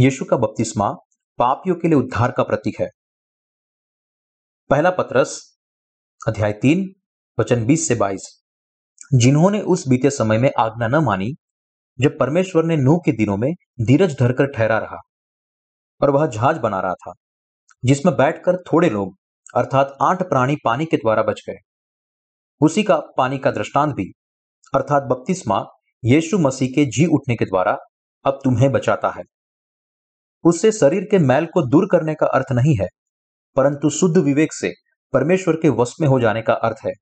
यीशु का बपतिस्मा पापियों के लिए उद्धार का प्रतीक है। पहला पत्रस, अध्याय तीन, वचन बीस से बाईस। जिन्होंने उस बीते समय में आज्ञा न मानी, जब परमेश्वर ने नूह के दिनों में धीरज धरकर ठहरा रहा और वह जहाज़ बना रहा था, जिसमें बैठकर थोड़े लोग, अर्थात आठ प्राणी पानी के द्वारा बच गए। उसी का पानी का दृष्टांत भी, अर्थात बपतिस्मा यीशु मसीह के जी उठने के द्वारा अब तुम्हें बचाता है। उससे शरीर के मैल को दूर करने का अर्थ नहीं है, परंतु शुद्ध विवेक से परमेश्वर के वश में हो जाने का अर्थ है।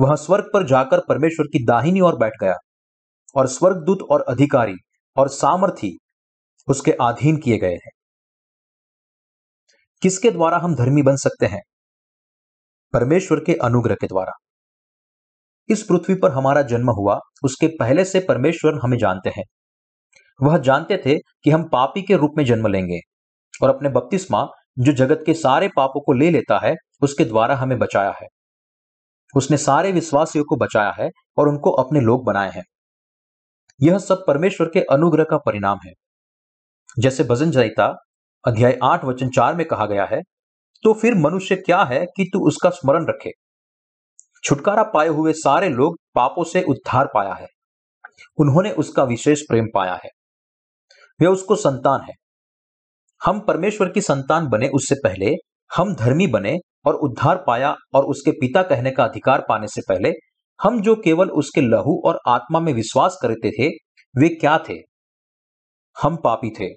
वह स्वर्ग पर जाकर परमेश्वर की दाहिनी ओर बैठ गया, और स्वर्गदूत और अधिकारी और सामर्थी उसके अधीन किए गए हैं। किसके द्वारा हम धर्मी बन सकते हैं? परमेश्वर के अनुग्रह के द्वारा। इस पृथ्वी पर हमारा जन्म हुआ, उसके पहले से परमेश्वर हमें जानते हैं। वह जानते थे कि हम पापी के रूप में जन्म लेंगे और अपने बपतिस्मा जो जगत के सारे पापों को ले लेता है, उसके द्वारा हमें बचाया है। उसने सारे विश्वासियों को बचाया है और उनको अपने लोग बनाए हैं। यह सब परमेश्वर के अनुग्रह का परिणाम है। जैसे भजन जयता अध्याय आठ वचन चार में कहा गया है तो फिर मनुष्य क्या है कि तू उसका स्मरण रखे? छुटकारा पाए हुए सारे लोग पापों से उद्धार पाया है। उन्होंने उसका विशेष प्रेम पाया है। वे उसको संतान है। हम परमेश्वर की संतान बने उससे पहले, हम धर्मी बने और उद्धार पाया और उसके पिता कहने का अधिकार पाने से पहले, हम जो केवल उसके लहू और आत्मा में विश्वास करते थे, वे क्या थे? हम पापी थे।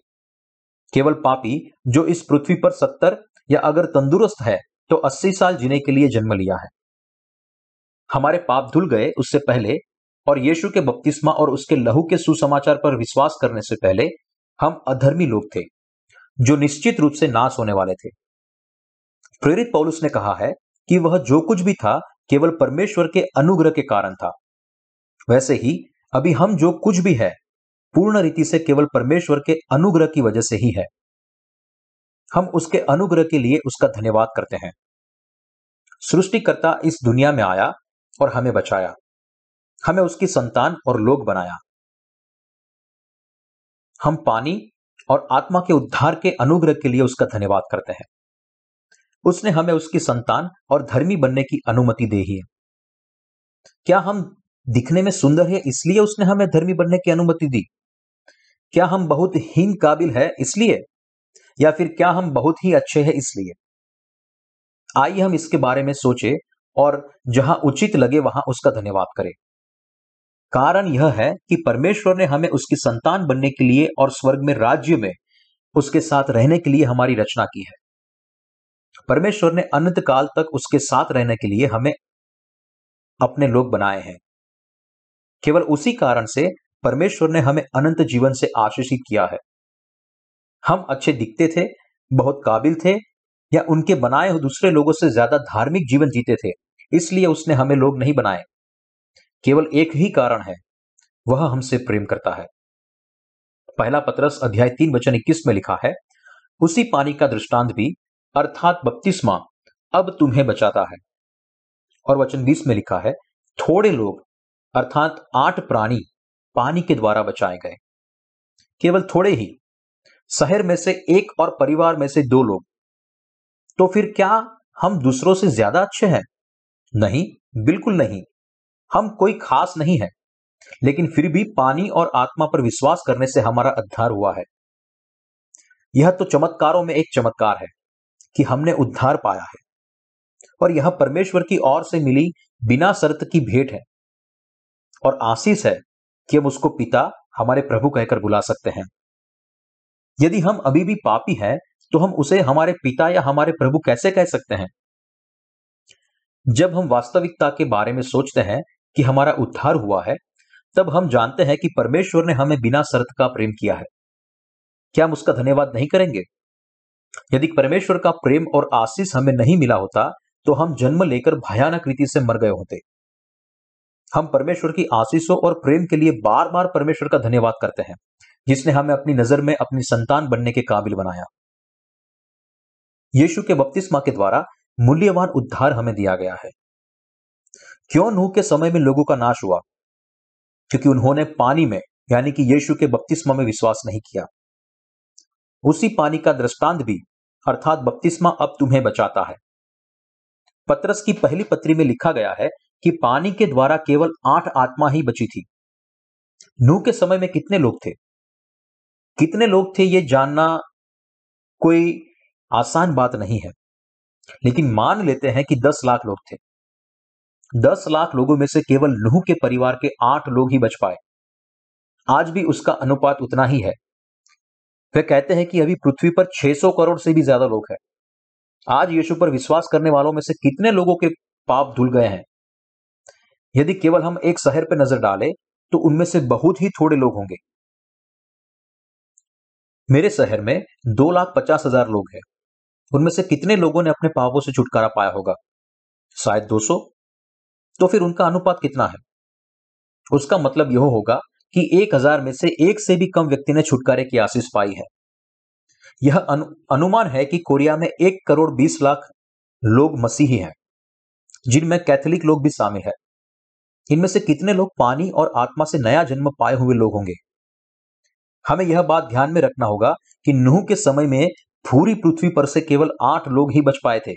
केवल पापी जो इस पृथ्वी पर सत्तर या अगर तंदुरुस्त है तो अस्सी साल जीने के लिए जन्म लिया है। हमारे पाप धुल गए उससे पहले और यीशु के बपतिस्मा और उसके लहू के सुसमाचार पर विश्वास करने से पहले हम अधर्मी लोग थे, जो निश्चित रूप से नाश होने वाले थे। प्रेरित पौलुस ने कहा है कि वह जो कुछ भी था, केवल परमेश्वर के अनुग्रह के कारण था। वैसे ही, अभी हम जो कुछ भी है, पूर्ण रीति से केवल परमेश्वर के अनुग्रह की वजह से ही है। हम उसके अनुग्रह के लिए उसका धन्यवाद करते हैं। सृष्टिकर्ता इस दुनिया में आया और हमें बचाया। हमें उसकी संतान और लोग बनाया। हम पानी और आत्मा के उद्धार के अनुग्रह के लिए उसका धन्यवाद करते हैं। उसने हमें उसकी संतान और धर्मी बनने की अनुमति दे ही है। क्या हम दिखने में सुंदर है इसलिए उसने हमें धर्मी बनने की अनुमति दी? क्या हम बहुत हीन काबिल है इसलिए? या फिर क्या हम बहुत ही अच्छे हैं इसलिए? आइए हम इसके बारे में सोचे और जहाँ उचित लगे वहाँ उसका धन्यवाद करें। कारण यह है कि परमेश्वर ने हमें उसकी संतान बनने के लिए और स्वर्ग में राज्य में उसके साथ रहने के लिए हमारी रचना की है। परमेश्वर ने अनंत काल तक उसके साथ रहने के लिए हमें अपने लोग बनाए हैं। केवल उसी कारण से परमेश्वर ने हमें अनंत जीवन से आशीषित किया है। हम अच्छे दिखते थे, बहुत काबिल थे या उनके बनाए हुए दूसरे लोगों से ज़्यादा धार्मिक जीवन जीते थे, इसलिए उसने हमें लोग नहीं बनाए। केवल एक ही कारण है, वह हमसे प्रेम करता है। पहला पत्रस अध्याय तीन वचन इक्कीस में लिखा है, उसी पानी का दृष्टांत भी, अर्थात बपतिस्मा, अब तुम्हें बचाता है। और वचन बीस में लिखा है, थोड़े लोग, अर्थात आठ प्राणी, पानी के द्वारा बचाए गए। केवल थोड़े ही, शहर में से एक और परिवार में से दो लोग। तो फिर क्या हम दूसरों से ज़्यादा अच्छे हैं? नहीं, बिल्कुल नहीं। हम कोई खास नहीं है, लेकिन फिर भी पानी और आत्मा पर विश्वास करने से हमारा उद्धार हुआ है। यह तो चमत्कारों में एक चमत्कार है कि हमने उद्धार पाया है। और यह परमेश्वर की ओर से मिली बिना शर्त की भेंट है। और आशीष है कि हम उसको पिता, हमारे प्रभु कहकर बुला सकते हैं। यदि हम अभी भी पापी हैं तो हम उसे हमारे पिता या हमारे प्रभु कैसे कह सकते हैं? जब हम वास्तविकता के बारे में सोचते हैं कि हमारा उद्धार हुआ है, तब हम जानते हैं कि परमेश्वर ने हमें बिना शर्त का प्रेम किया है। क्या हम उसका धन्यवाद नहीं करेंगे? यदि परमेश्वर का प्रेम और आशीष हमें नहीं मिला होता तो हम जन्म लेकर भयानक रीति से मर गए होते। हम परमेश्वर की आशीषों और प्रेम के लिए बार बार परमेश्वर का धन्यवाद करते हैं, जिसने हमें अपनी नज़र में अपनी संतान बनने के काबिल बनाया। यीशु के बपतिस्मा के द्वारा मूल्यवान उद्धार हमें दिया गया है। क्यों नूह के समय में लोगों का नाश हुआ? क्योंकि उन्होंने पानी में, यानी कि यीशु के बपतिस्मा में विश्वास नहीं किया। उसी पानी का दृष्टांत भी, अर्थात बपतिस्मा अब तुम्हें बचाता है। पत्रस की पहली पत्री में लिखा गया है कि पानी के द्वारा केवल आठ आत्मा ही बची थी। नूह के समय में कितने लोग थे? कितने लोग थे यह जानना कोई आसान बात नहीं है। लेकिन मान लेते हैं कि दस लाख लोग थे। दस लाख लोगों में से केवल नूह के परिवार के आठ लोग ही बच पाए। आज भी उसका अनुपात उतना ही है। वे कहते हैं कि अभी पृथ्वी पर 600 करोड़ से भी ज़्यादा लोग हैं। आज यीशु पर विश्वास करने वालों में से कितने लोगों के पाप धुल गए हैं? यदि केवल हम एक शहर पर नज़र डालें तो उनमें से बहुत ही थोड़े लोग होंगे। मेरे शहर में दो लाख पचास हज़ार लोग हैं। उनमें से कितने लोगों ने अपने पापों से छुटकारा पाया होगा? शायद 200 तो फिर उनका अनुपात कितना है? उसका मतलब यह होगा कि एक हज़ार में से एक से भी कम व्यक्ति ने छुटकारे की आशीष पाई है। यह अनु, अनुमान है कि कोरिया में एक करोड़ बीस लाख लोग मसीही हैं जिनमें कैथोलिक लोग भी शामिल है। इनमें से कितने लोग पानी और आत्मा से नया जन्म पाए हुए लोग होंगे? हमें यह बात ध्यान में रखना होगा कि नूह के समय में पूरी पृथ्वी पर से केवल आठ लोग ही बच पाए थे।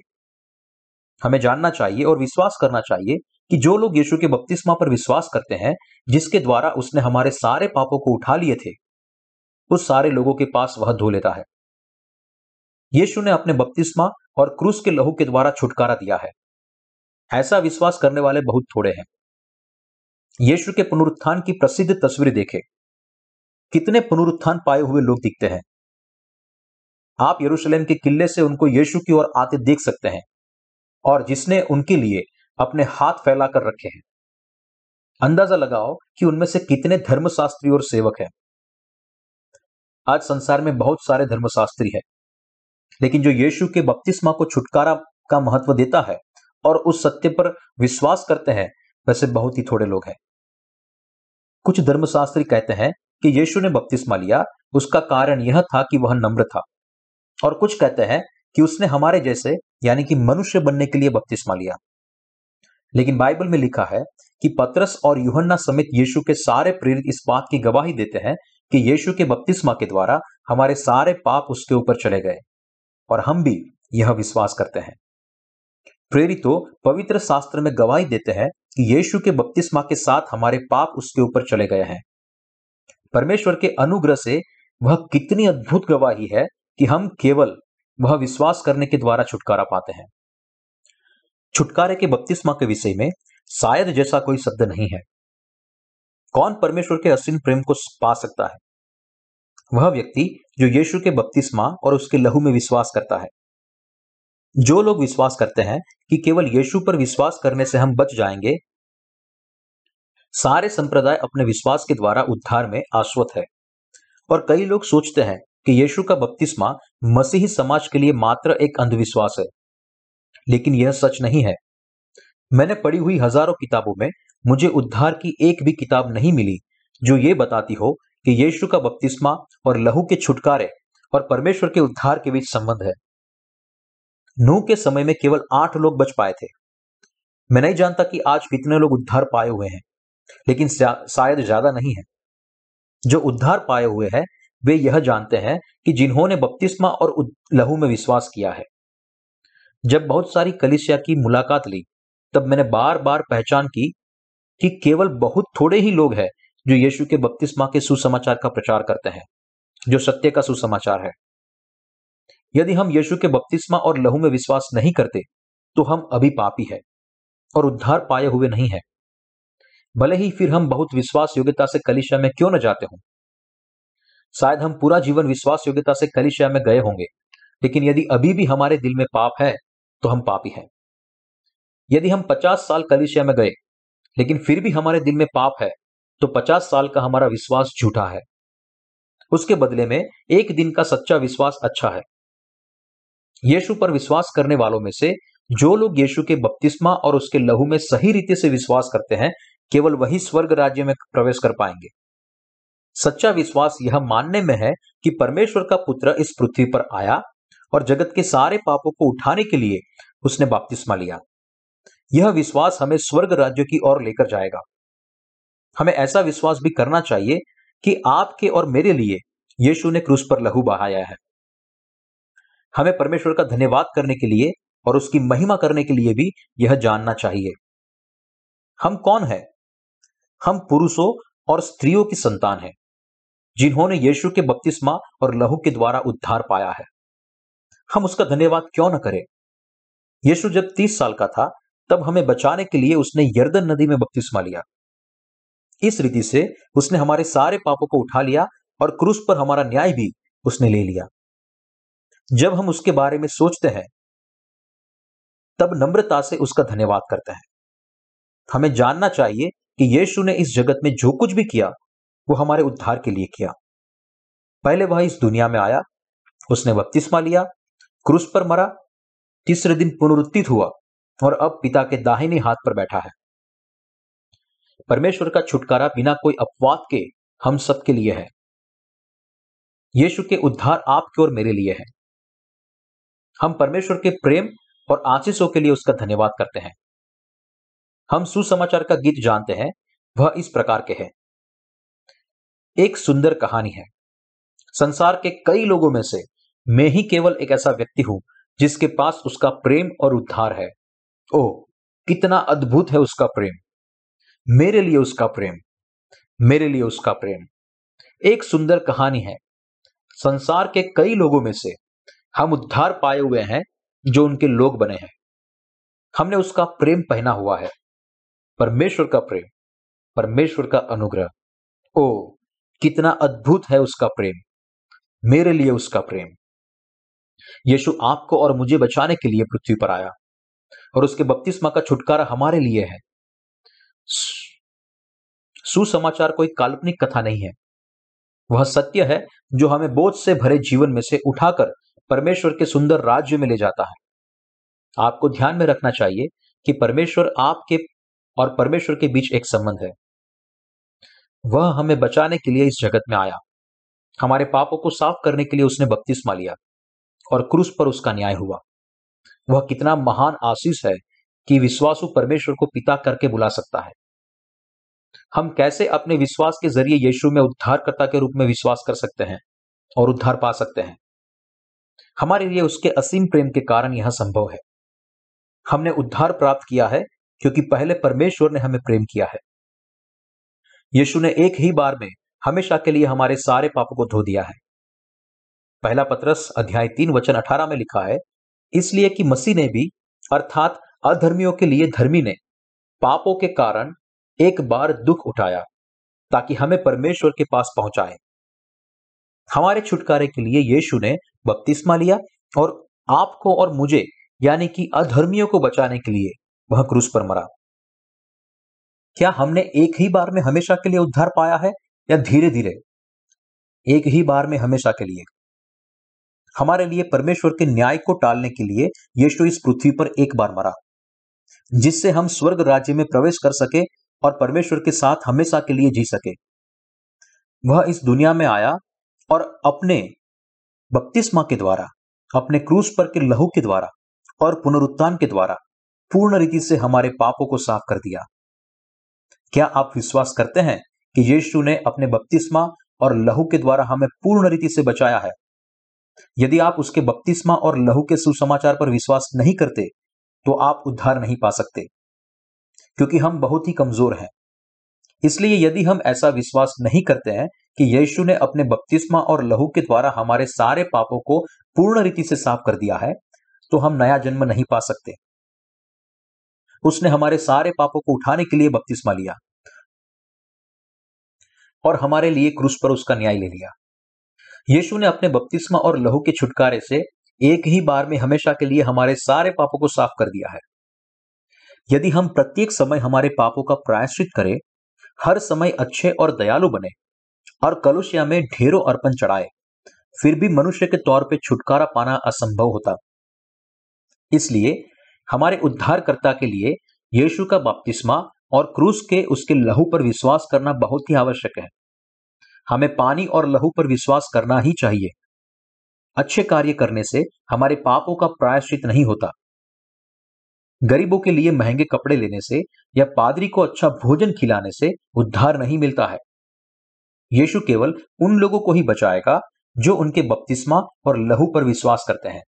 हमें जानना चाहिए और विश्वास करना चाहिए कि जो लोग यीशु के बपतिस्मा पर विश्वास करते हैं, जिसके द्वारा उसने हमारे सारे पापों को उठा लिए थे, उस सारे लोगों के पास वह धो लेता है। यीशु ने अपने बपतिस्मा और क्रूस के लहू के द्वारा छुटकारा दिया है। ऐसा विश्वास करने वाले बहुत थोड़े हैं। यीशु के पुनरुत्थान की प्रसिद्ध तस्वीर देखें। कितने पुनरुत्थान पाए हुए लोग दिखते हैं। आप यरूशलेम के किले से उनको यीशु की ओर आते देख सकते हैं। और जिसने उनके लिए अपने हाथ फैलाकर रखे। हैं अंदाज़ा लगाओ कि उनमें से कितने धर्मशास्त्री और सेवक हैं। आज संसार में बहुत सारे धर्मशास्त्री हैं, लेकिन जो यीशु के बपतिस्मा को छुटकारा का महत्व देता है और उस सत्य पर विश्वास करते हैं, वैसे बहुत ही थोड़े लोग हैं। कुछ धर्मशास्त्री कहते हैं कि यीशु ने बपतिस्मा लिया, उसका कारण यह था कि वह नम्र था। और कुछ कहते हैं कि उसने हमारे जैसे, यानी कि मनुष्य बनने के लिए बपतिस्मा लिया। लेकिन बाइबल में लिखा है कि पत्रस और युहन्ना समेत यीशु के सारे प्रेरित इस बात की गवाही देते हैं कि यीशु के बपतिस्मा के द्वारा हमारे सारे पाप उसके ऊपर चले गए। और हम भी यह विश्वास करते हैं। प्रेरितों, पवित्र शास्त्र में गवाही देते हैं कि यीशु के बपतिस्मा के साथ हमारे पाप उसके ऊपर चले गए हैं। परमेश्वर के अनुग्रह से वह कितनी अद्भुत गवाही है कि हम केवल वह विश्वास करने के द्वारा छुटकारा पाते हैं। छुटकारे के बपतिस्मा के विषय में शायद जैसा कोई शब्द नहीं है। कौन परमेश्वर के असीम प्रेम को पा सकता है? वह व्यक्ति जो यीशु के बपतिस्मा और उसके लहू में विश्वास करता है। जो लोग विश्वास करते हैं कि केवल यीशु पर विश्वास करने से हम बच जाएँगे, सारे संप्रदाय अपने विश्वास के द्वारा उद्धार में आश्वत है। और कई लोग सोचते हैं कि यीशु का बपतिस्मा मसीही समाज के लिए मात्र एक अंधविश्वास है। लेकिन यह सच नहीं है। मैंने पढ़ी हुई हज़ारों किताबों में मुझे उद्धार की एक भी किताब नहीं मिली, जो ये बताती हो कि यीशु का बपतिस्मा और लहू के छुटकारे और परमेश्वर के उद्धार के बीच संबंध है। नूह के समय में केवल आठ लोग बच पाए थे। मैं नहीं जानता कि आज कितने लोग उद्धार पाए हुए हैं, लेकिन शायद ज़्यादा नहीं है। जो उद्धार पाए हुए हैं, वे यह जानते हैं कि जिन्होंने बपतिस्मा और लहू में विश्वास किया है। जब बहुत सारी कलिसिया की मुलाकात ली, तब मैंने बार बार पहचान की कि केवल बहुत थोड़े ही लोग हैं जो यीशु के बपतिस्मा के सुसमाचार का प्रचार करते हैं, जो सत्य का सुसमाचार है। यदि हम यीशु के बपतिस्मा और लहू में विश्वास नहीं करते तो हम अभी पापी है और उद्धार पाए हुए नहीं है। भले ही फिर हम बहुत विश्वास योग्यता से कलिशा में क्यों न जाते हों? शायद हम पूरा जीवन विश्वास योग्यता से कलिशा में गए होंगे, लेकिन यदि अभी भी हमारे दिल में पाप है तो हम पापी हैं। यदि हम पचास साल कलिशा में गए, लेकिन फिर भी हमारे दिल में पाप है तो पचास साल का हमारा विश्वास झूठा है। उसके बदले में एक दिन का सच्चा विश्वास अच्छा है। यीशु पर विश्वास करने वालों में से जो लोग यीशु के बपतिस्मा और उसके लहू में सही रीति से विश्वास करते हैं, केवल वही स्वर्ग राज्य में प्रवेश कर पाएँगे। सच्चा विश्वास यह मानने में है कि परमेश्वर का पुत्र इस पृथ्वी पर आया और जगत के सारे पापों को उठाने के लिए उसने बपतिस्मा लिया। यह विश्वास हमें स्वर्ग राज्य की ओर लेकर जाएगा। हमें ऐसा विश्वास भी करना चाहिए कि आपके और मेरे लिए यीशु ने क्रूस पर लहू बहाया है। हमें परमेश्वर का धन्यवाद करने के लिए और उसकी महिमा करने के लिए भी यह जानना चाहिए। हम कौन है? हम पुरुषों और स्त्रियों की संतान है, जिन्होंने यीशु के बपतिस्मा और लहू के द्वारा उद्धार पाया है। हम उसका धन्यवाद क्यों न करें? यीशु जब तीस साल का था, तब हमें बचाने के लिए उसने यर्दन नदी में बपतिस्मा लिया। इस रीति से उसने हमारे सारे पापों को उठा लिया और क्रूस पर हमारा न्याय भी उसने ले लिया। जब हम उसके बारे में सोचते हैं, तब नम्रता से उसका धन्यवाद करते हैं। हमें जानना चाहिए कि यीशु ने इस जगत में जो कुछ भी किया, वो हमारे उद्धार के लिए किया। पहले वह इस दुनिया में आया, उसने बपतिस्मा लिया क्रूस पर मरा, तीसरे दिन पुनरुत्थित हुआ और अब पिता के दाहिने हाथ पर बैठा है। परमेश्वर का छुटकारा बिना कोई अपवाद के हम सबके लिए है। यीशु के उद्धार आपके और मेरे लिए है। हम परमेश्वर के प्रेम और आशीषों के लिए उसका धन्यवाद करते हैं। हम सुसमाचार का गीत जानते हैं, वह इस प्रकार के है। एक सुंदर कहानी है। संसार के कई लोगों में से मैं ही केवल एक ऐसा व्यक्ति हूँ, जिसके पास उसका प्रेम और उद्धार है। ओ कितना अद्भुत है उसका प्रेम। मेरे लिए उसका प्रेम। मेरे लिए उसका प्रेम। एक सुंदर कहानी है। संसार के कई लोगों में से हम उद्धार पाए हुए हैं, जो उनके लोग बने हैं। हमने उसका प्रेम पहना हुआ है। परमेश्वर का प्रेम। परमेश्वर का अनुग्रह। ओ कितना अद्भुत है उसका प्रेम। मेरे लिए उसका प्रेम। यीशु आपको और मुझे बचाने के लिए पृथ्वी पर आया और उसके बपतिस्मा का छुटकारा हमारे लिए है। सुसमाचार कोई काल्पनिक कथा नहीं है। वह सत्य है जो हमें बोझ से भरे जीवन में से उठाकर परमेश्वर के सुंदर राज्य में ले जाता है। आपको ध्यान में रखना चाहिए कि परमेश्वर आपके और परमेश्वर के बीच एक संबंध है। वह हमें बचाने के लिए इस जगत में आया। हमारे पापों को साफ़ करने के लिए उसने बपतिस्मा लिया। और क्रूस पर उसका न्याय हुआ। वह कितना महान आशीष है कि विश्वासु परमेश्वर को पिता करके बुला सकता है। हम कैसे अपने विश्वास के ज़रिए यीशु में उद्धारकर्ता के रूप में विश्वास कर सकते हैं और उद्धार पा सकते हैं? हमारे लिए उसके असीम प्रेम के कारण यह संभव है। हमने उद्धार प्राप्त किया है क्योंकि पहले परमेश्वर ने हमें प्रेम किया है। यीशु ने एक ही बार में हमेशा के लिए हमारे सारे पापों को धो दिया है। पहला पत्रस अध्याय तीन, वचन अठारह में लिखा है, इसलिए कि मसीह ने भी, अर्थात अधर्मियों के लिए धर्मी ने, पापों के कारण एक बार दुख उठाया, ताकि हमें परमेश्वर के पास पहुँचाए। हमारे छुटकारे के लिए यीशु ने बपतिस्मा लिया और आपको और मुझे, यानी कि अधर्मियों को बचाने के लिए, वह क्रूस पर मरा। क्या हमने एक ही बार में हमेशा के लिए उद्धार पाया है या धीरे धीरे एक ही बार में हमेशा के लिए। हमारे लिए परमेश्वर के न्याय को टालने के लिए यीशु इस पृथ्वी पर एक बार मरा, जिससे हम स्वर्ग राज्य में प्रवेश कर सके और परमेश्वर के साथ हमेशा के लिए जी सके। वह इस दुनिया में आया और अपने बपतिस्मा के द्वारा, अपने क्रूस पर के लहू के द्वारा और पुनरुत्थान के द्वारा पूर्ण रीति से हमारे पापों को साफ़ कर दिया। क्या आप विश्वास करते हैं कि यीशु ने अपने बपतिस्मा और लहू के द्वारा हमें पूर्ण रीति से बचाया है? यदि आप उसके बपतिस्मा और लहू के सुसमाचार पर विश्वास नहीं करते तो आप उद्धार नहीं पा सकते, क्योंकि हम बहुत ही कमज़ोर हैं। इसलिए यदि हम ऐसा विश्वास नहीं करते हैं कि यीशु ने अपने बपतिस्मा और लहू के द्वारा हमारे सारे पापों को पूर्ण रीति से साफ़ कर दिया है तो हम नया जन्म नहीं पा सकते। उसने हमारे सारे पापों को उठाने के लिए बपतिस्मा लिया और हमारे लिए क्रूस पर उसका न्याय ले लिया। यीशु ने अपने बपतिस्मा और लहू के छुटकारे से एक ही बार में हमेशा के लिए हमारे सारे पापों को साफ़ कर दिया है। यदि हम प्रत्येक समय हमारे पापों का प्रायश्चित करें, हर समय अच्छे और दयालु बने और कलुशिया में ढेरों अर्पण चढ़ाए, फिर भी मनुष्य के तौर पर छुटकारा पाना असंभव होता। इसलिए हमारे उद्धारकर्ता के लिए यीशु का बपतिस्मा और क्रूस के उसके लहू पर विश्वास करना बहुत ही आवश्यक है। हमें पानी और लहू पर विश्वास करना ही चाहिए। अच्छे कार्य करने से हमारे पापों का प्रायश्चित नहीं होता। गरीबों के लिए महँगे कपड़े लेने से या पादरी को अच्छा भोजन खिलाने से उद्धार नहीं मिलता है। यीशु केवल उन लोगों को ही बचाएगा जो उनके बपतिस्मा और लहू पर विश्वास करते हैं।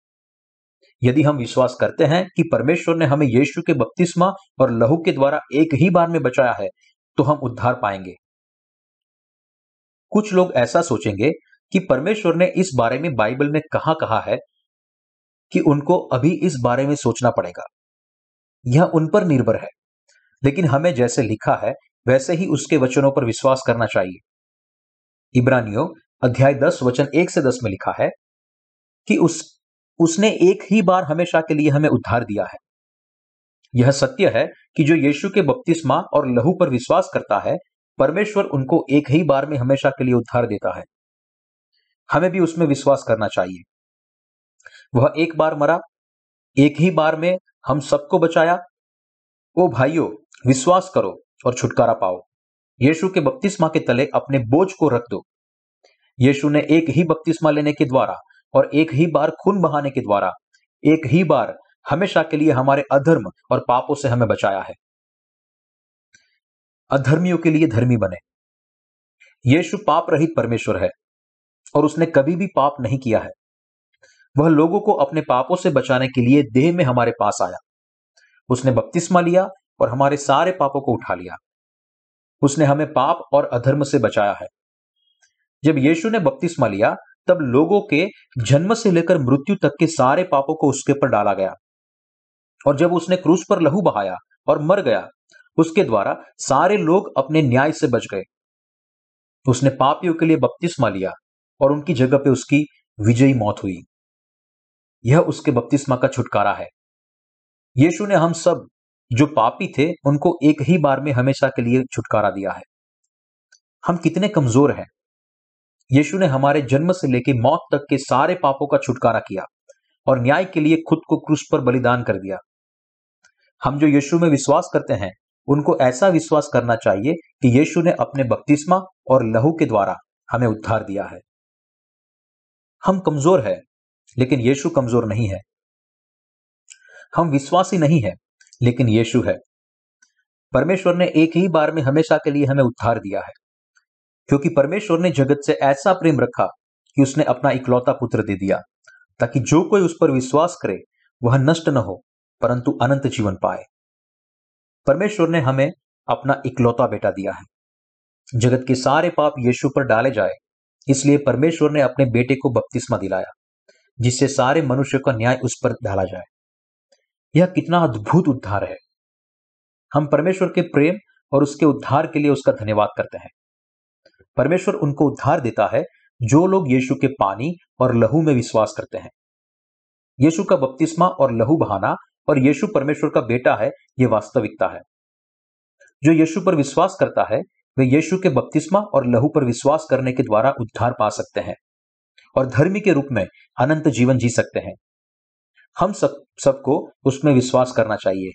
यदि हम विश्वास करते हैं कि परमेश्वर ने हमें यीशु के बपतिस्मा और लहू के द्वारा एक ही बार में बचाया है तो हम उद्धार पाएँगे। कुछ लोग ऐसा सोचेंगे कि परमेश्वर ने इस बारे में बाइबल में कहा कहा है कि उनको अभी इस बारे में सोचना पड़ेगा। यह उन पर निर्भर है। लेकिन हमें जैसे लिखा है, वैसे ही उसके वचनों पर विश्वास करना चाहिए। इब्रानियों अध्याय दस, वचन एक से दस में लिखा है कि उस, उसने एक ही बार हमेशा के लिए हमें उद्धार दिया है। यह सत्य है कि जो यीशु के बपतिस्मा और लहू पर विश्वास करता है परमेश्वर उनको एक ही बार में हमेशा के लिए उद्धार देता है। हमें भी उसमें विश्वास करना चाहिए। वह एक बार मरा, एक ही बार में हम सबको बचाया। ओ भाइयों, विश्वास करो और छुटकारा पाओ। यीशु के बपतिस्मा के तले अपने बोझ को रख दो। यीशु ने एक ही बपतिस्मा लेने के द्वारा और एक ही बार खून बहाने के द्वारा, एक ही बार हमेशा के लिए हमारे अधर्म और पापों से हमें बचाया है। अधर्मियों के लिए धर्मी बने। यीशु पाप रहित परमेश्वर है और उसने कभी भी पाप नहीं किया है। वह लोगों को अपने पापों से बचाने के लिए देह में हमारे पास आया। उसने बपतिस्मा लिया और हमारे सारे पापों को उठा लिया। उसने हमें पाप और अधर्म से बचाया है। जब यीशु ने बपतिस्मा लिया, तब लोगों के जन्म से लेकर मृत्यु तक के सारे पापों को उसके ऊपर डाला गया। और जब उसने क्रूस पर लहू बहाया और मर गया उसके द्वारा सारे लोग अपने न्याय से बच गए। उसने पापियों के लिए बपतिस्मा लिया और उनकी जगह पे उसकी विजयी मौत हुई। यह उसके बपतिस्मा का छुटकारा है। यीशु ने हम सब जो पापी थे, उनको एक ही बार में हमेशा के लिए छुटकारा दिया है। हम कितने कमज़ोर हैं। यीशु ने हमारे जन्म से लेकर मौत तक के सारे पापों का छुटकारा किया और न्याय के लिए खुद को क्रूस पर बलिदान कर दिया। हम जो यीशु में विश्वास करते हैं उनको ऐसा विश्वास करना चाहिए कि यीशु ने अपने बपतिस्मा और लहू के द्वारा हमें उद्धार दिया है। हम कमज़ोर है, लेकिन यीशु कमज़ोर नहीं है। हम विश्वासी नहीं है, लेकिन यीशु है। परमेश्वर ने एक ही बार में हमेशा के लिए हमें उद्धार दिया है, क्योंकि परमेश्वर ने जगत से ऐसा प्रेम रखा कि उसने अपना इकलौता पुत्र दे दिया, ताकि जो कोई उस पर विश्वास करे, वह नष्ट न हो, परंतु अनंत जीवन पाए। परमेश्वर ने हमें अपना इकलौता बेटा दिया है। जगत के सारे पाप यीशु पर डाले जाए, इसलिए परमेश्वर ने अपने बेटे को बपतिस्मा दिलाया, जिससे सारे मनुष्य का न्याय उस पर डाला जाए। यह कितना अद्भुत उद्धार है। हम परमेश्वर के प्रेम और उसके उद्धार के लिए उसका धन्यवाद करते हैं। परमेश्वर उनको उद्धार देता है, जो लोग यीशु के पानी और लहू में विश्वास करते हैं। यीशु का बपतिस्मा और लहू बहाना और यीशु परमेश्वर का बेटा है यह वास्तविकता है। जो यीशु पर विश्वास करता है, वे यीशु के बपतिस्मा और लहू पर विश्वास करने के द्वारा उद्धार पा सकते हैं और धर्मी के रूप में अनंत जीवन जी सकते हैं। हम सब, सबको उसमें विश्वास करना चाहिए।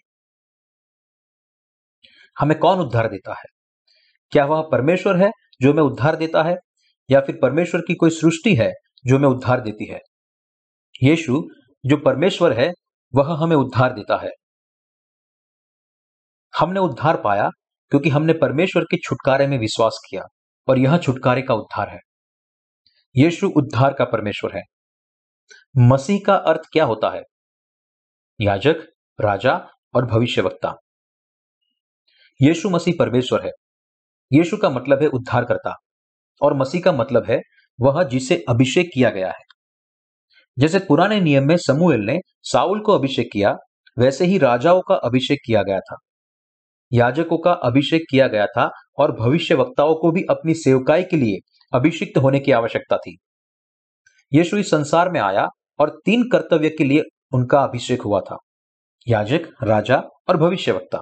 हमें कौन उद्धार देता है? क्या वह परमेश्वर है जो हमें उद्धार देता है, या फिर परमेश्वर की कोई सृष्टि है जो हमें उद्धार देती है? यीशु, जो परमेश्वर है वह हमें उद्धार देता है। हमने उद्धार पाया क्योंकि हमने परमेश्वर के छुटकारे में विश्वास किया और यह छुटकारे का उद्धार है। यीशु उद्धार का परमेश्वर है। मसीह का अर्थ क्या होता है? याजक, राजा और भविष्यवक्ता। यीशु मसीह परमेश्वर है। यीशु का मतलब है उद्धार करता और मसीह का मतलब है वह जिसे अभिषेक किया गया है। जैसे पुराने नियम में समूएल ने साउल को अभिषेक किया, वैसे ही राजाओं का अभिषेक किया गया था। याजकों का अभिषेक किया गया था और भविष्य वक्ताओं को भी अपनी सेवकाई के लिए अभिषिक्त होने की आवश्यकता थी। यीशु इस संसार में आया और तीन कर्तव्य के लिए उनका अभिषेक हुआ था, याजक, राजा और भविष्य वक्ता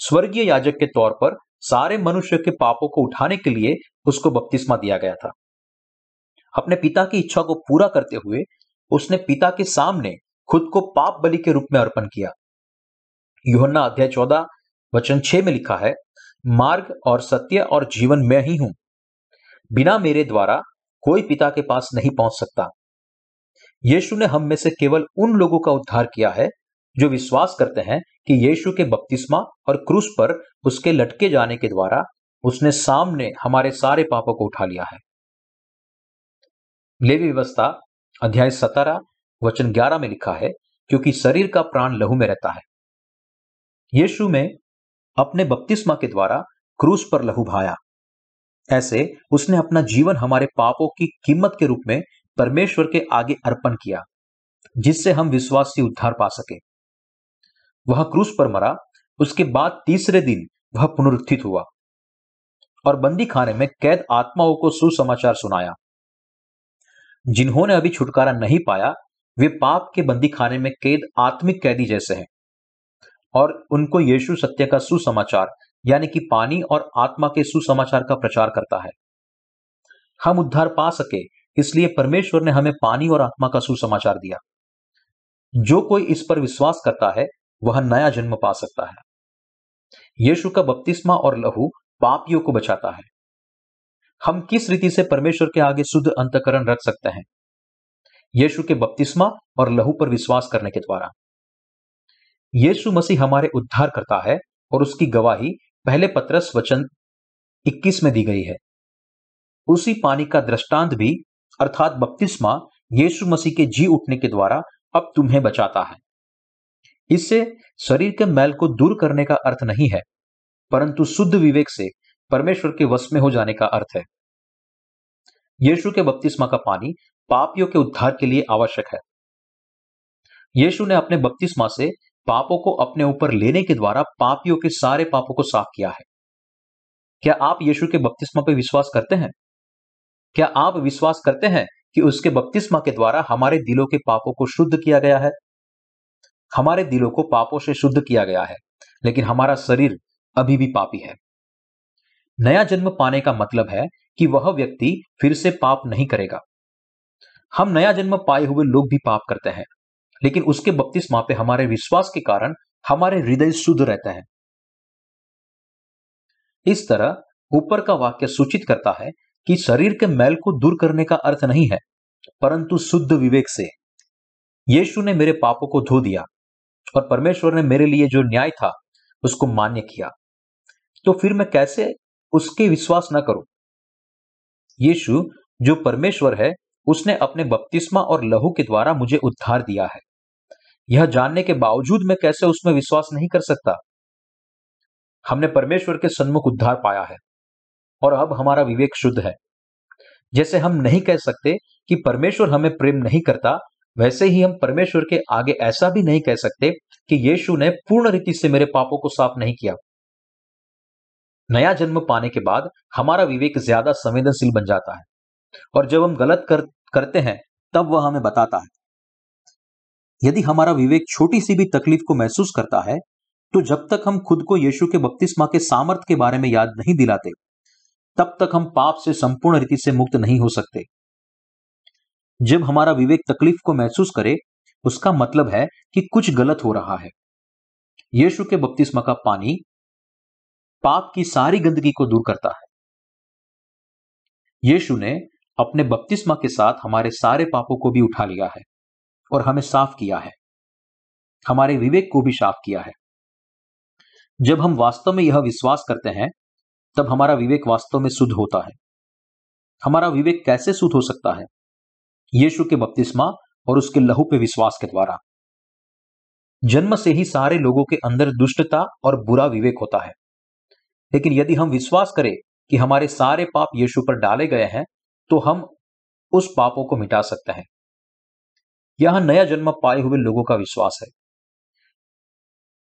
स्वर्गीय याजक के तौर पर सारे मनुष्य के पापों को उठाने के लिए उसको बपतिस्मा दिया गया था। अपने पिता की इच्छा को पूरा करते हुए उसने पिता के सामने खुद को पाप बलि के रूप में अर्पण किया। योहन्ना अध्याय चौदह, वचन छह में लिखा है, मार्ग और सत्य और जीवन मैं ही हूँ। बिना मेरे द्वारा कोई पिता के पास नहीं पहुँच सकता। यीशु ने हम में से केवल उन लोगों का उद्धार किया है, जो विश्वास करते हैं कि यीशु के बपतिस्मा और क्रूस पर उसके लटके जाने के द्वारा उसने सामने हमारे सारे पापों को उठा लिया है। लेवी व्यवस्था, अध्याय सतारह, वचन ग्यारह में लिखा है, क्योंकि शरीर का प्राण लहू में रहता है। यीशु में अपने बपतिस्मा के द्वारा क्रूस पर लहू भाया ऐसे उसने अपना जीवन हमारे पापों की कीमत के रूप में परमेश्वर के आगे अर्पण किया, जिससे हम विश्वास से उद्धार पा सके। वह क्रूस पर मरा, उसके बाद तीसरे दिन वह पुनरुत्थित हुआ और बंदी खाने में कैद आत्माओं को सुसमाचार सुनाया। जिन्होंने अभी छुटकारा नहीं पाया, वे पाप के बंदी खाने में कैद आत्मिक कैदी जैसे हैं। और उनको यीशु सत्य का सुसमाचार, यानी कि पानी और आत्मा के सुसमाचार का प्रचार करता है। हम उद्धार पा सके, इसलिए परमेश्वर ने हमें पानी और आत्मा का सुसमाचार दिया। जो कोई इस पर विश्वास करता है, वह नया जन्म पा सकता है। यीशु का बपतिस्मा और लहू पापियों को बचाता है। हम किस रीति से परमेश्वर के आगे शुद्ध अंतकरण रख सकते हैं? यीशु के बपतिस्मा और लहू पर विश्वास करने के द्वारा। यीशु मसीह हमारे उद्धार करता है और उसकी गवाही पहले पत्रस वचन 21 में दी गई है। उसी पानी का दृष्टांत भी, अर्थात बपतिस्मा, यीशु मसीह के जी उठने के द्वारा अब तुम्हें बचाता है। इससे शरीर के मैल को दूर करने का अर्थ नहीं है, परंतु शुद्ध विवेक से परमेश्वर के वश में हो जाने का अर्थ है। यीशु के बपतिस्मा का पानी पापियों के उद्धार के लिए आवश्यक है। यीशु ने अपने बपतिस्मा से पापों को अपने ऊपर लेने के द्वारा पापियों के सारे पापों को साफ़ किया है। क्या आप यीशु के बपतिस्मा पर विश्वास करते हैं? क्या आप विश्वास करते हैं कि उसके बपतिस्मा के द्वारा हमारे दिलों के पापों को शुद्ध किया गया है? हमारे दिलों को पापों से शुद्ध किया गया है, लेकिन हमारा शरीर अभी भी पापी है। नया जन्म पाने का मतलब है कि वह व्यक्ति फिर से पाप नहीं करेगा। हम नया जन्म पाए हुए लोग भी पाप करते हैं, लेकिन उसके बपतिस्मा पे हमारे विश्वास के कारण हमारे हृदय शुद्ध रहते हैं। इस तरह ऊपर का वाक्य सूचित करता है कि शरीर के मैल को दूर करने का अर्थ नहीं है, परंतु शुद्ध विवेक से। यीशु ने मेरे पापों को धो दिया और परमेश्वर ने मेरे लिए जो न्याय था, उसको मान्य किया। तो फिर मैं कैसे उसके विश्वास न करो। यीशु, जो परमेश्वर है, उसने अपने बपतिस्मा और लहू के द्वारा मुझे उद्धार दिया है। यह जानने के बावजूद मैं कैसे उसमें विश्वास नहीं कर सकता? हमने परमेश्वर के सन्मुख उद्धार पाया है, और अब हमारा विवेक शुद्ध है। जैसे हम नहीं कह सकते कि परमेश्वर हमें प्रेम नहीं करता, वैसे ही हम परमेश्वर के आगे ऐसा भी नहीं कह सकते कि यीशु ने पूर्ण रीति से मेरे पापों को साफ़ नहीं किया। नया जन्म पाने के बाद हमारा विवेक ज़्यादा संवेदनशील बन जाता है। और जब हम गलत कर, करते हैं तब वह हमें बताता है। यदि हमारा विवेक छोटी सी भी तकलीफ़ को महसूस करता है तो जब तक हम खुद को यीशु के बपतिस्मा के सामर्थ्य के बारे में याद नहीं दिलाते तब तक हम पाप से संपूर्ण रीति से मुक्त नहीं हो सकते। जब हमारा विवेक तकलीफ़ को महसूस करे उसका मतलब है कि कुछ गलत हो रहा है। यीशु के बपतिस्मा का पानी पाप की सारी गंदगी को दूर करता है। यीशु ने अपने बपतिस्मा के साथ हमारे सारे पापों को भी उठा लिया है और हमें साफ़ किया है। हमारे विवेक को भी साफ़ किया है। जब हम वास्तव में यह विश्वास करते हैं, तब हमारा विवेक वास्तव में शुद्ध होता है। हमारा विवेक कैसे शुद्ध हो सकता है? यीशु के बपतिस्मा और उसके लहू पे विश्वास के द्वारा। जन्म से ही सारे लोगों के अंदर दुष्टता और बुरा विवेक होता है। लेकिन यदि हम विश्वास करें कि हमारे सारे पाप यीशु पर डाले गए हैं तो हम उस पापों को मिटा सकते हैं। यह नया जन्म पाए हुए लोगों का विश्वास है।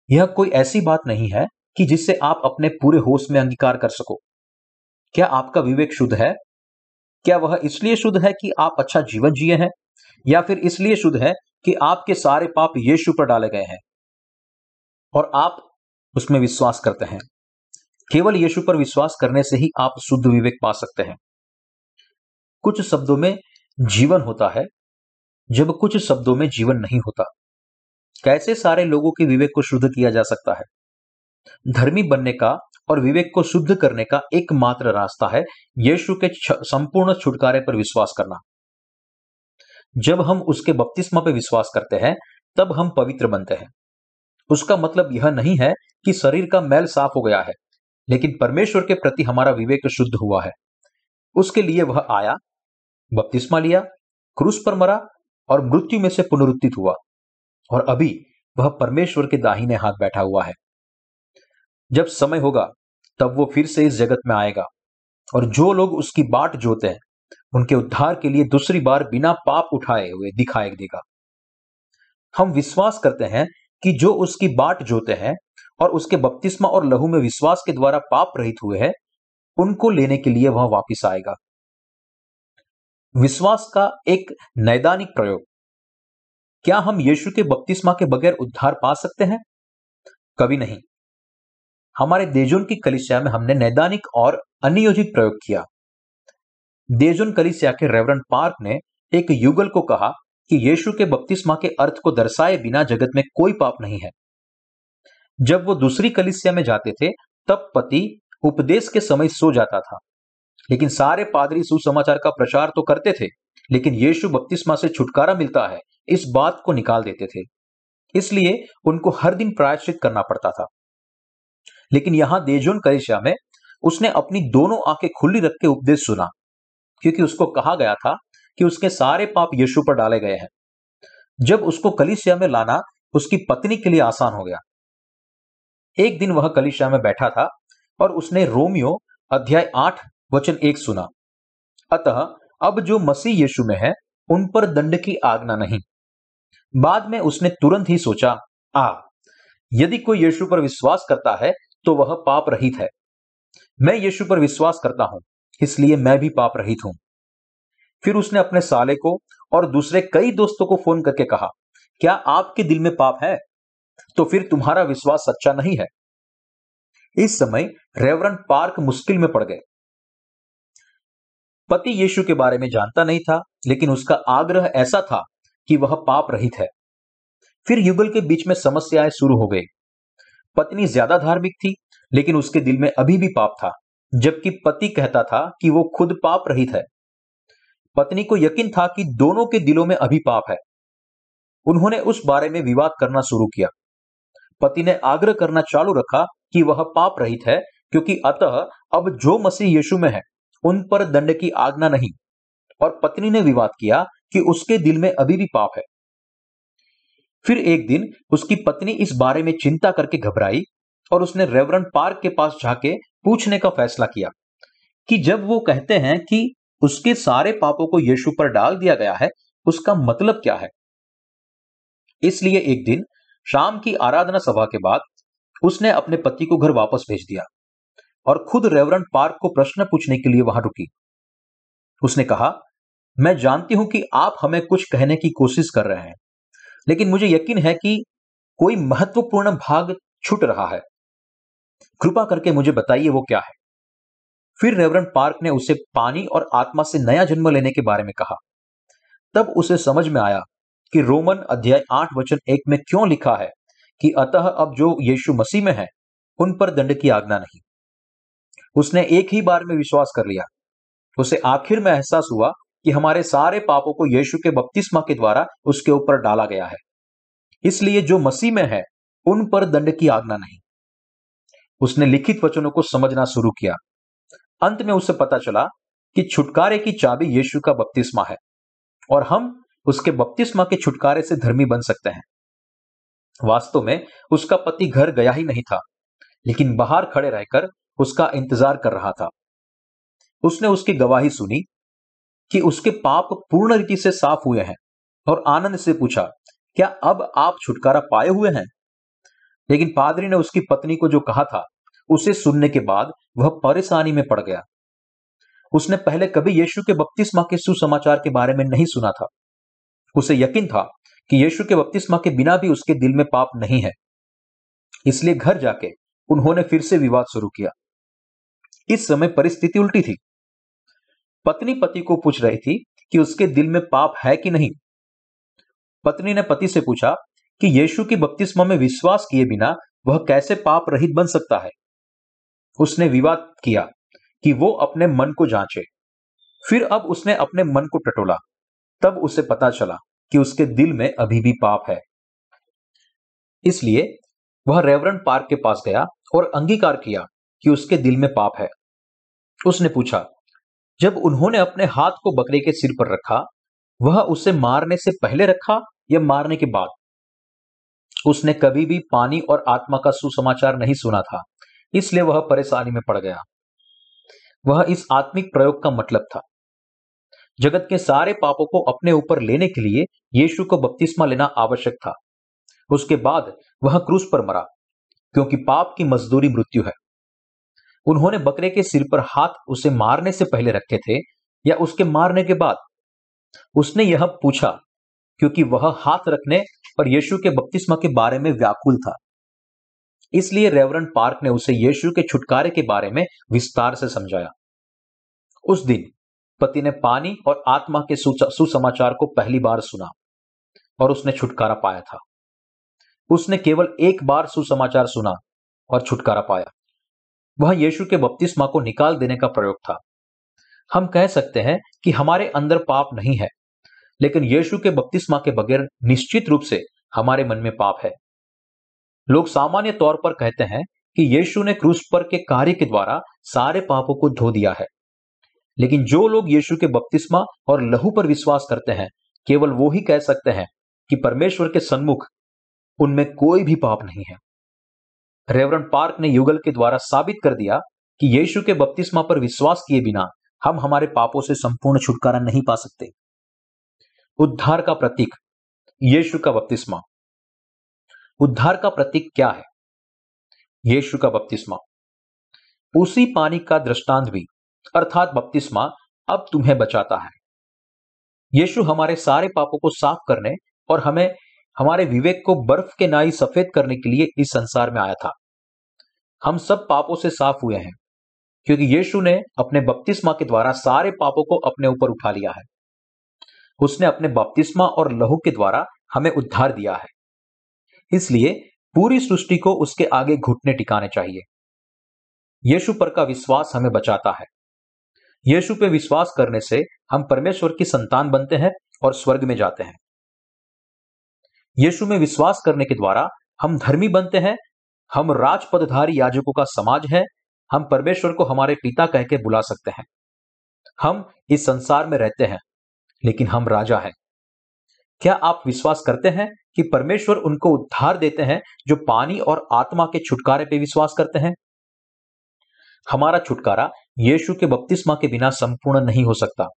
यह कोई ऐसी बात नहीं है कि जिससे आप अपने पूरे होश में अंगीकार कर सको। क्या आपका विवेक शुद्ध है? क्या वह इसलिए शुद्ध है कि आप अच्छा जीवन जिए हैं, या फिर इसलिए शुद्ध है कि आपके सारे पाप यीशु पर डाले गए हैं और आप उसमें विश्वास करते हैं? केवल यीशु पर विश्वास करने से ही आप शुद्ध विवेक पा सकते हैं। कुछ शब्दों में जीवन होता है, जब कुछ शब्दों में जीवन नहीं होता। कैसे सारे लोगों के विवेक को शुद्ध किया जा सकता है? धर्मी बनने का और विवेक को शुद्ध करने का एकमात्र रास्ता है यीशु के संपूर्ण छुटकारे पर विश्वास करना। जब हम उसके बपतिस्मा पर विश्वास करते हैं, तब हम पवित्र बनते हैं। उसका मतलब यह नहीं है कि शरीर का मैल साफ़ हो गया है। लेकिन परमेश्वर के प्रति हमारा विवेक शुद्ध हुआ है। उसके लिए वह आया, बपतिस्मा लिया, क्रूस पर मरा और मृत्यु में से पुनरुत्थित हुआ। और अभी वह परमेश्वर के दाहिने हाथ बैठा हुआ है। जब समय होगा, तब वो फिर से इस जगत में आएगा। और जो लोग उसकी बाट जोते हैं, उनके उद्धार के लिए दूसरी बार बिना पाप उठाए हुए दिखाई देगा। हम विश्वास करते हैं कि जो उसकी बाट जोते हैं और उसके बपतिस्मा और लहू में विश्वास के द्वारा पाप रहित हुए हैं, उनको लेने के लिए वह वापिस आएगा। विश्वास का एक नैदानिक प्रयोग। क्या हम यीशु के बपतिस्मा के बगैर उद्धार पा सकते हैं? कभी नहीं। हमारे देजुन की कलिसिया में हमने नैदानिक और अनियोजित प्रयोग किया। देजुन कलिसिया के रेवरन पार्क ने एक युगल को कहा कि यीशु के बपतिस्मा के अर्थ को दर्शाए बिना जगत में कोई पाप नहीं है। जब वो दूसरी कलिसिया में जाते थे, तब पति उपदेश के समय सो जाता था। लेकिन सारे पादरी सुसमाचार का प्रचार तो करते थे, लेकिन यीशु बपतिस्मा से छुटकारा मिलता है, इस बात को निकाल देते थे। इसलिए उनको हर दिन प्रायश्चित करना पड़ता था। लेकिन यहाँ देजोन कलिसिया में उसने अपनी दोनों आँखें खुली रख के उपदेश सुना, क्योंकि उसको कहा गया था कि उसके सारे पाप यीशु पर डाले गए हैं। जब उसको कलिसिया में लाना, उसकी पत्नी के लिए आसान हो गया। एक दिन वह कलिशा में बैठा था और उसने रोमियो अध्याय आठ, वचन एक सुना। अतः अब जो मसीह यीशु में है, उन पर दंड की आज्ञा नहीं। बाद में उसने तुरंत ही सोचा, आ, यदि कोई यीशु पर विश्वास करता है तो वह पाप रहित है। मैं यीशु पर विश्वास करता हूँ, इसलिए मैं भी पाप रहित हूँ। फिर उसने अपने साले को और दूसरे कई दोस्तों को फ़ोन करके कहा, क्या आपके दिल में पाप है? तो फिर तुम्हारा विश्वास सच्चा नहीं है। इस समय रेवरन पार्क मुश्किल में पड़ गए। पति यीशु के बारे में जानता नहीं था, लेकिन उसका आग्रह ऐसा था कि वह पाप रहित है। फिर युगल के बीच में समस्याएँ शुरू हो गई। पत्नी ज़्यादा धार्मिक थी, लेकिन उसके दिल में अभी भी पाप था, जबकि पति कहता था कि वो खुद पाप रहित है। पत्नी को यकीन था कि दोनों के दिलों में अभी पाप है। उन्होंने उस बारे में विवाद करना शुरू किया। पति ने आग्रह करना चालू रखा कि वह पाप रहित है, क्योंकि अतः अब जो मसीह यीशु में है, उन पर दंड की आज्ञा नहीं। और पत्नी ने विवाद किया कि उसके दिल में अभी भी पाप है। फिर एक दिन उसकी पत्नी इस बारे में चिंता करके घबराई और उसने रेवरन पार्क के पास जाके पूछने का फैसला किया कि जब वो कहते हैं कि उसके सारे पापों को यीशु पर डाल दिया गया है, उसका मतलब क्या है? इसलिए एक दिन शाम की आराधना सभा के बाद उसने अपने पति को घर वापस भेज दिया और खुद रेवरन पार्क को प्रश्न पूछने के लिए वहाँ रुकी। उसने कहा, मैं जानती हूँ कि आप हमें कुछ कहने की कोशिश कर रहे हैं, लेकिन मुझे यकीन है कि कोई महत्वपूर्ण भाग छूट रहा है। कृपा करके मुझे बताइए वो क्या है? फिर रेवरन पार्क ने उसे पानी और आत्मा से नया जन्म लेने के बारे में कहा। तब उसे समझ में आया कि रोमन अध्याय आठ वचन एक में क्यों लिखा है कि अतः अब जो यीशु मसीह में है, उन पर दंड की आज्ञा नहीं। उसने एक ही बार में विश्वास कर लिया। उसे आखिर में एहसास हुआ कि हमारे सारे पापों को यीशु के बपतिस्मा के द्वारा उसके ऊपर डाला गया है। इसलिए जो मसीह में है, उन पर दंड की आज्ञा नहीं। उसने लिखित वचनों को समझना शुरू किया। अंत में उसे पता चला कि छुटकारे की चाबी यीशु का बपतिस्मा है और हम उसके बपतिस्मा के छुटकारे से धर्मी बन सकते हैं। वास्तव में उसका पति घर गया ही नहीं था, लेकिन बाहर खड़े रहकर उसका इंतज़ार कर रहा था। उसने उसकी गवाही सुनी कि उसके पाप पूर्ण रीति से साफ़ हुए हैं और आनंद से पूछा, क्या अब आप छुटकारा पाए हुए हैं? लेकिन पादरी ने उसकी पत्नी को जो कहा था, उसे सुनने के बाद वह परेशानी में पड़ गया। उसने पहले कभी यीशु के बपतिस्मा के सुसमाचार के बारे में नहीं सुना था। उसे यकीन था कि यीशु के बपतिस्मा के बिना भी उसके दिल में पाप नहीं है। इसलिए घर जाके उन्होंने फिर से विवाद शुरू किया। इस समय परिस्थिति उल्टी थी। पत्नी पति को पूछ रही थी कि उसके दिल में पाप है कि नहीं। पत्नी ने पति से पूछा कि यीशु की बपतिस्मा में विश्वास किए बिना वह कैसे पाप रहित बन सकता है? उसने विवाद किया कि वो अपने मन को जांचे। फिर अब उसने अपने मन को टटोला। तब उसे पता चला कि उसके दिल में अभी भी पाप है। इसलिए वह रेवरन पार्क के पास गया और अंगीकार किया कि उसके दिल में पाप है। उसने पूछा, जब उन्होंने अपने हाथ को बकरे के सिर पर रखा, वह उसे मारने से पहले रखा या मारने के बाद? उसने कभी भी पानी और आत्मा का सुसमाचार नहीं सुना था, इसलिए वह परेशानी में पड़ गया। वह इस आत्मिक प्रयोग का मतलब था। जगत के सारे पापों को अपने ऊपर लेने के लिए यीशु को बपतिस्मा लेना आवश्यक था। उसके बाद वह क्रूस पर मरा, क्योंकि पाप की मजदूरी मृत्यु है। उन्होंने बकरे के सिर पर हाथ उसे मारने से पहले रखे थे या उसके मारने के बाद? उसने यह पूछा, क्योंकि वह हाथ रखने पर यीशु के बपतिस्मा के बारे में व्याकुल था। इसलिए रेवरन पार्क ने उसे यीशु के छुटकारे के बारे में विस्तार से समझाया। उस दिन पति ने पानी और आत्मा के सुसमाचार को पहली बार सुना और उसने छुटकारा पाया था। उसने केवल एक बार सुसमाचार सुना और छुटकारा पाया। वह यीशु के बपतिस्मा को निकाल देने का प्रयोग था। हम कह सकते हैं कि हमारे अंदर पाप नहीं है, लेकिन यीशु के बपतिस्मा के बगैर निश्चित रूप से हमारे मन में पाप है। लोग सामान्य तौर पर कहते हैं कि यीशु ने क्रूस पर के कार्य के द्वारा सारे पापों को धो दिया है। लेकिन जो लोग यीशु के बपतिस्मा और लहू पर विश्वास करते हैं, केवल वो ही कह सकते हैं कि परमेश्वर के सन्मुख उनमें कोई भी पाप नहीं है। रेवरन पार्क ने युगल के द्वारा साबित कर दिया कि यीशु के बपतिस्मा पर विश्वास किए बिना हम हमारे पापों से संपूर्ण छुटकारा नहीं पा सकते। उद्धार का प्रतीक, यीशु का बपतिस्मा। उद्धार का प्रतीक क्या है? यीशु का बपतिस्मा। उसी पानी का दृष्टांत भी अर्थात बपतिस्मा अब तुम्हें बचाता है। यीशु हमारे सारे पापों को साफ़ करने और हमें, हमारे विवेक को बर्फ़ के नाई सफ़ेद करने के लिए इस संसार में आया था। हम सब पापों से साफ़ हुए हैं, क्योंकि यीशु ने अपने बपतिस्मा के द्वारा सारे पापों को अपने ऊपर उठा लिया है। उसने अपने बपतिस्मा और लहू के द्वारा हमें उद्धार दिया है। इसलिए पूरी सृष्टि को उसके आगे घुटने टिकाने चाहिए। यीशु पर का विश्वास हमें बचाता है। यीशु पे विश्वास करने से हम परमेश्वर की संतान बनते हैं और स्वर्ग में जाते हैं। यीशु में विश्वास करने के द्वारा हम धर्मी बनते हैं, हम राजपदधारी याजकों का समाज है, हम परमेश्वर को हमारे पिता कह के बुला सकते हैं। हम इस संसार में रहते हैं, लेकिन हम राजा हैं। क्या आप विश्वास करते हैं कि परमेश्वर उनको उद्धार देते हैं जो पानी और आत्मा के छुटकारे पे विश्वास करते हैं? हमारा छुटकारा यीशु के बपतिस्मा के बिना संपूर्ण नहीं हो सकता।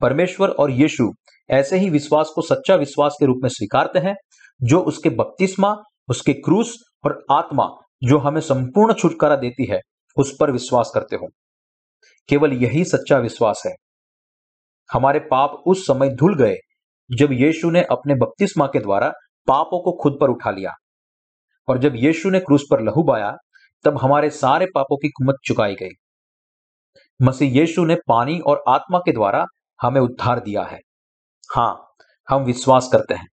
परमेश्वर और यीशु ऐसे ही विश्वास को सच्चा विश्वास के रूप में स्वीकारते हैं, जो उसके बपतिस्मा, उसके क्रूस और आत्मा, जो हमें संपूर्ण छुटकारा देती है, उस पर विश्वास करते हो। केवल यही सच्चा विश्वास है। हमारे पाप उस समय धुल गए, जब यीशु ने अपने बपतिस्मा के द्वारा पापों को खुद पर उठा लिया। और जब यीशु ने क्रूस पर लहू बाया, तब हमारे सारे पापों की कुमत चुकाई गई। मसीह यीशु ने पानी और आत्मा के द्वारा हमें उद्धार दिया है। हाँ हम विश्वास करते हैं।